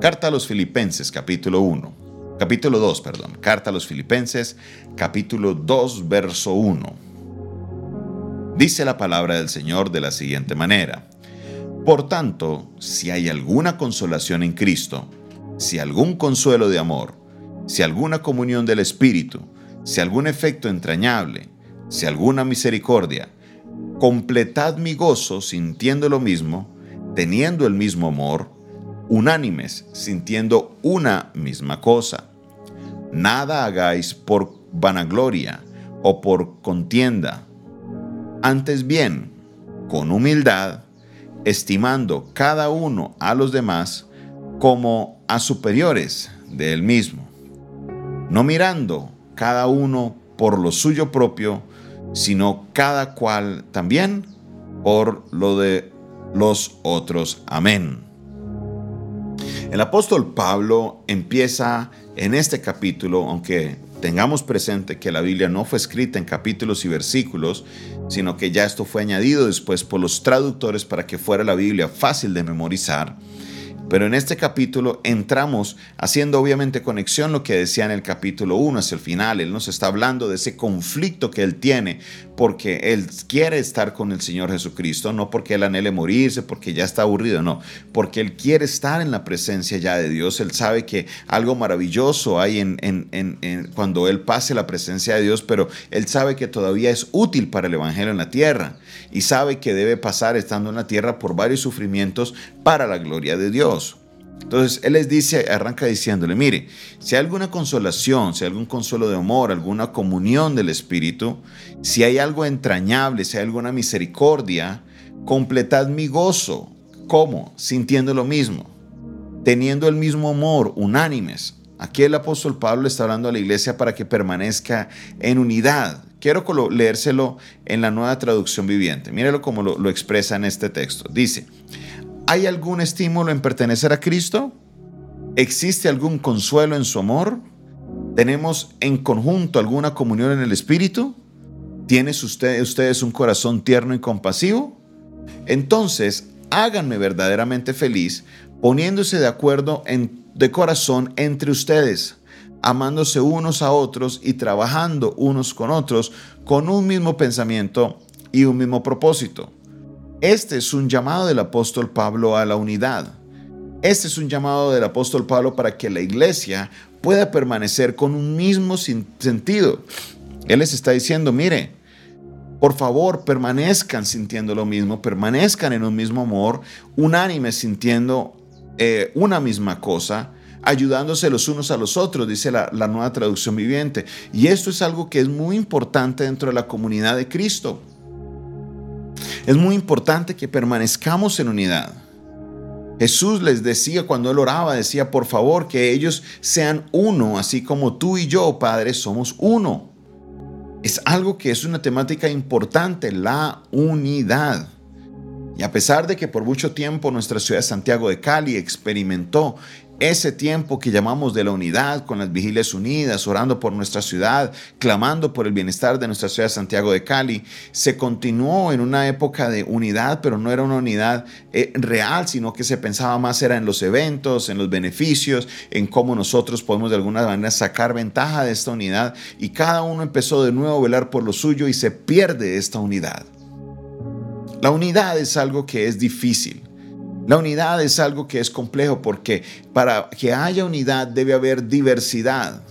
Carta a los Filipenses, capítulo 1. Capítulo 2, perdón. Carta a los Filipenses, capítulo 2, verso 1. Dice la palabra del Señor de la siguiente manera. Por tanto, si hay alguna consolación en Cristo, si algún consuelo de amor, si alguna comunión del Espíritu, si algún efecto entrañable, si alguna misericordia, completad mi gozo sintiendo lo mismo, teniendo el mismo amor, unánimes, sintiendo una misma cosa. Nada hagáis por vanagloria o por contienda. Antes bien, con humildad, estimando cada uno a los demás como a superiores de él mismo, no mirando cada uno por lo suyo propio, sino cada cual también por lo de los otros. Amén. El apóstol Pablo empieza en este capítulo, aunque tengamos presente que la Biblia no fue escrita en capítulos y versículos, sino que ya esto fue añadido después por los traductores para que fuera la Biblia fácil de memorizar. Pero en este capítulo entramos haciendo obviamente conexión lo que decía en el capítulo 1 hacia el final. Él nos está hablando de ese conflicto que él tiene porque él quiere estar con el Señor Jesucristo, no porque él anhele morirse, porque ya está aburrido, no, porque él quiere estar en la presencia ya de Dios. Él sabe que algo maravilloso hay en, en cuando él pase la presencia de Dios, pero él sabe que todavía es útil para el Evangelio en la tierra y sabe que debe pasar estando en la tierra por varios sufrimientos para la gloria de Dios. Entonces Él les dice, arranca diciéndole, mire, si hay alguna consolación, si hay algún consuelo de amor, alguna comunión del Espíritu, si hay algo entrañable, si hay alguna misericordia, completad mi gozo. ¿Cómo? Sintiendo lo mismo, teniendo el mismo amor, unánimes. Aquí el apóstol Pablo está hablando a la iglesia para que permanezca en unidad. Quiero leérselo en la nueva traducción viviente. Mírelo como lo, lo expresa en este texto. Dice, ¿Hay algún estímulo en pertenecer a Cristo? ¿Existe algún consuelo en su amor? ¿Tenemos en conjunto alguna comunión en el Espíritu? ¿Tienes ustedes un corazón tierno y compasivo? Entonces, háganme verdaderamente feliz poniéndose de acuerdo en, de corazón entre ustedes, amándose unos a otros y trabajando unos con otros con un mismo pensamiento y un mismo propósito. Este es un llamado del apóstol Pablo a la unidad. Este es un llamado del apóstol Pablo para que la iglesia pueda permanecer con un mismo sentido. Él les está diciendo, mire, por favor, permanezcan sintiendo lo mismo, permanezcan en un mismo amor, unánimes sintiendo eh, una misma cosa, ayudándose los unos a los otros, dice la, la nueva traducción viviente. Y esto es algo que es muy importante dentro de la comunidad de Cristo. Es muy importante que permanezcamos en unidad. Jesús les decía cuando él oraba, decía, por favor, que ellos sean uno, así como tú y yo, Padre, somos uno. Es algo que es una temática importante, la unidad. Y a pesar de que por mucho tiempo nuestra ciudad de Santiago de Cali experimentó ese tiempo que llamamos de la unidad, con las vigilias unidas, orando por nuestra ciudad, clamando por el bienestar de nuestra ciudad Santiago de Cali, se continuó en una época de unidad, pero no era una unidad eh, real, sino que se pensaba más era en los eventos, en los beneficios, en cómo nosotros podemos de alguna manera sacar ventaja de esta unidad y cada uno empezó de nuevo a velar por lo suyo y se pierde esta unidad. La unidad es algo que es difícil. La unidad es algo que es complejo porque para que haya unidad debe haber diversidad.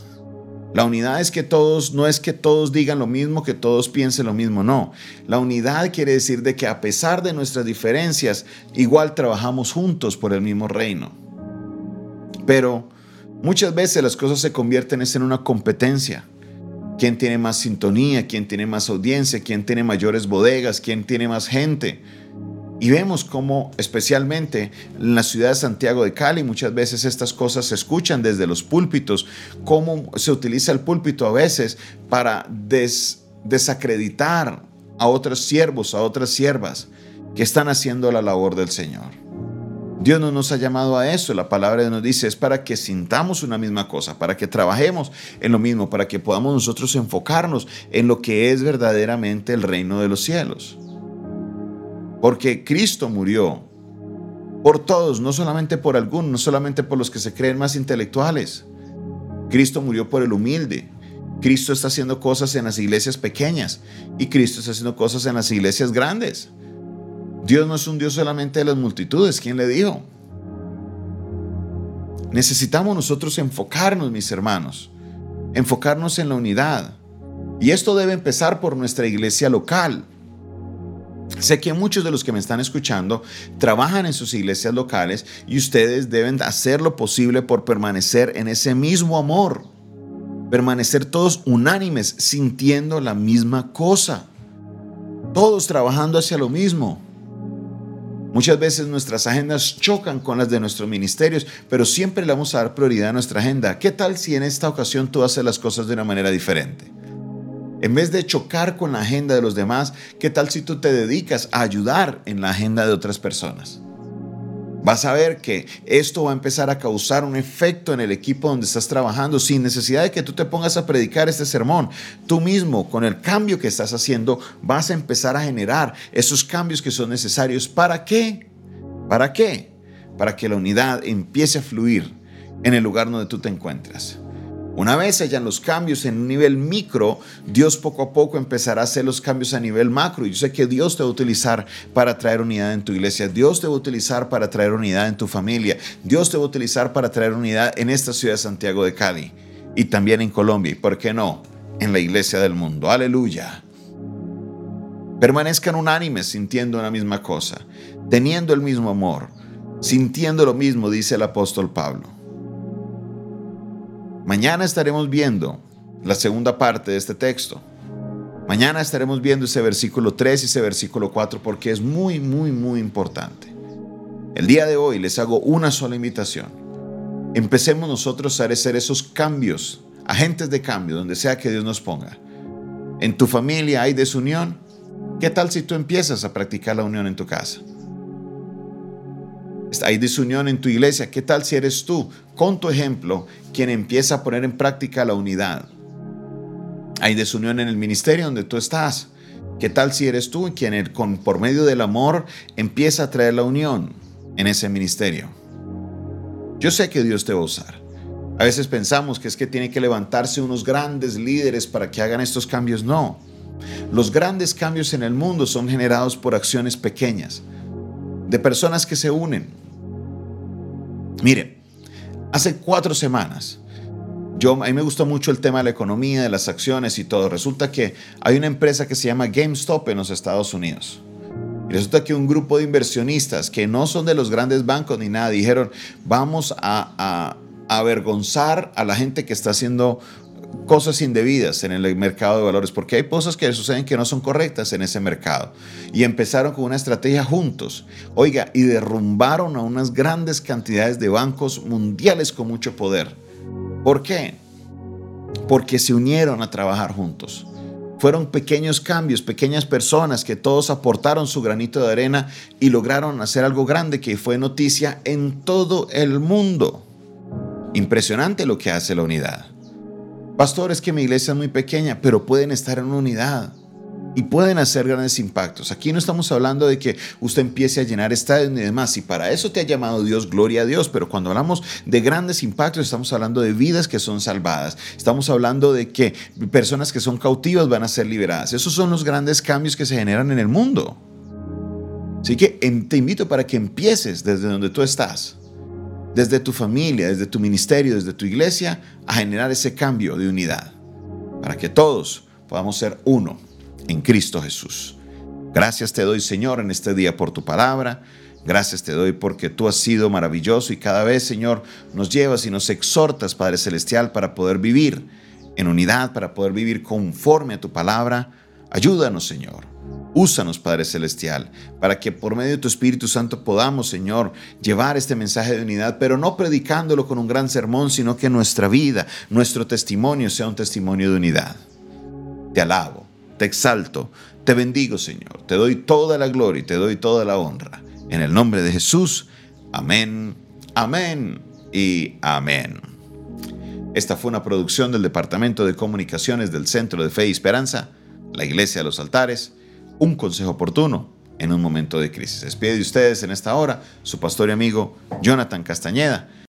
La unidad es que todos, no es que todos digan lo mismo, que todos piensen lo mismo, no. La unidad quiere decir de que a pesar de nuestras diferencias, igual trabajamos juntos por el mismo reino. Pero muchas veces las cosas se convierten en una competencia. ¿Quién tiene más sintonía? ¿Quién tiene más audiencia? ¿Quién tiene mayores bodegas? ¿Quién tiene más gente? Y vemos cómo, especialmente en la ciudad de Santiago de Cali, muchas veces estas cosas se escuchan desde los púlpitos, cómo se utiliza el púlpito a veces para desacreditar a otros siervos, a otras siervas que están haciendo la labor del Señor. Dios no nos ha llamado a eso, la palabra nos dice es para que sintamos una misma cosa, para que trabajemos en lo mismo, para que podamos nosotros enfocarnos en lo que es verdaderamente el reino de los cielos. Porque Cristo murió por todos, no solamente por algunos, no solamente por los que se creen más intelectuales. Cristo murió por el humilde. Cristo está haciendo cosas en las iglesias pequeñas y Cristo está haciendo cosas en las iglesias grandes. Dios no es un Dios solamente de las multitudes, ¿quién le dijo? Necesitamos nosotros enfocarnos, mis hermanos, enfocarnos en la unidad. Y esto debe empezar por nuestra iglesia local. Sé que muchos de los que me están escuchando trabajan en sus iglesias locales y ustedes deben hacer lo posible por permanecer en ese mismo amor. Permanecer todos unánimes, sintiendo la misma cosa. Todos trabajando hacia lo mismo. Muchas veces nuestras agendas chocan con las de nuestros ministerios, pero siempre le vamos a dar prioridad a nuestra agenda. ¿Qué tal si en esta ocasión tú haces las cosas de una manera diferente? En vez de chocar con la agenda de los demás, ¿qué tal si tú te dedicas a ayudar en la agenda de otras personas? Vas a ver que esto va a empezar a causar un efecto en el equipo donde estás trabajando sin necesidad de que tú te pongas a predicar este sermón. Tú mismo, con el cambio que estás haciendo, vas a empezar a generar esos cambios que son necesarios. ¿Para qué? ¿Para qué? Para que la unidad empiece a fluir en el lugar donde tú te encuentras. Una vez hayan los cambios en un nivel micro, Dios poco a poco empezará a hacer los cambios a nivel macro. Y yo sé que Dios te va a utilizar para traer unidad en tu iglesia. Dios te va a utilizar para traer unidad en tu familia. Dios te va a utilizar para traer unidad en esta ciudad de Santiago de Cali y también en Colombia. Y por qué no, en la iglesia del mundo. Aleluya. Permanezcan unánimes sintiendo la misma cosa, teniendo el mismo amor, sintiendo lo mismo, dice el apóstol Pablo. Mañana estaremos viendo la segunda parte de este texto. Mañana estaremos viendo ese versículo 3 y ese versículo 4 porque es muy, muy, muy importante. El día de hoy les hago una sola invitación. Empecemos nosotros a hacer esos cambios, agentes de cambio, donde sea que Dios nos ponga. En tu familia hay desunión. ¿Qué tal si tú empiezas a practicar la unión en tu casa? Hay desunión en tu iglesia. ¿Qué tal si eres tú, con tu ejemplo, quien empieza a poner en práctica la unidad? Hay desunión en el ministerio donde tú estás. ¿Qué tal si eres tú quien con, por medio del amor empieza a traer la unión en ese ministerio? Yo sé que Dios te va a usar. A veces pensamos que es que tiene que levantarse unos grandes líderes para que hagan estos cambios. No. Los grandes cambios en el mundo son generados por acciones pequeñas, de personas que se unen, Miren, hace cuatro semanas, yo, a mí me gustó mucho el tema de la economía, de las acciones y todo. Resulta que hay una empresa que se llama GameStop en los Estados Unidos. Resulta que un grupo de inversionistas que no son de los grandes bancos ni nada, dijeron, vamos a avergonzar a la gente que está haciendo cosas indebidas en el mercado de valores, porque hay cosas que suceden que no son correctas en ese mercado. Y empezaron con una estrategia juntos, oiga, y derrumbaron a unas grandes cantidades de bancos mundiales con mucho poder. ¿Por qué? Porque se unieron a trabajar juntos. Fueron pequeños cambios, pequeñas personas que todos aportaron su granito de arena y lograron hacer algo grande que fue noticia en todo el mundo. Impresionante lo que hace la unidad. Pastor, es que mi iglesia es muy pequeña, pero pueden estar en unidad y pueden hacer grandes impactos. Aquí no estamos hablando de que usted empiece a llenar estadios ni demás. Y para eso te ha llamado Dios, gloria a Dios. Pero cuando hablamos de grandes impactos, estamos hablando de vidas que son salvadas. Estamos hablando de que personas que son cautivas van a ser liberadas. Esos son los grandes cambios que se generan en el mundo. Así que te invito para que empieces desde donde tú estás desde tu familia, desde tu ministerio, desde tu iglesia, a generar ese cambio de unidad, para que todos podamos ser uno en Cristo Jesús. Gracias te doy, Señor, en este día por tu palabra. Gracias te doy porque tú has sido maravilloso y cada vez, Señor, nos llevas y nos exhortas, Padre Celestial, para poder vivir en unidad, para poder vivir conforme a tu palabra. Ayúdanos, Señor Úsanos, Padre Celestial, para que por medio de tu Espíritu Santo podamos, Señor, llevar este mensaje de unidad, pero no predicándolo con un gran sermón, sino que nuestra vida, nuestro testimonio sea un testimonio de unidad. Te alabo, te exalto, te bendigo, Señor. Te doy toda la gloria y te doy toda la honra. En el nombre de Jesús, amén, amén y amén. Esta fue una producción del Departamento de Comunicaciones del Centro de Fe y Esperanza, la Iglesia de los Altares un consejo oportuno en un momento de crisis. Despide de ustedes en esta hora su pastor y amigo Jonathan Castañeda.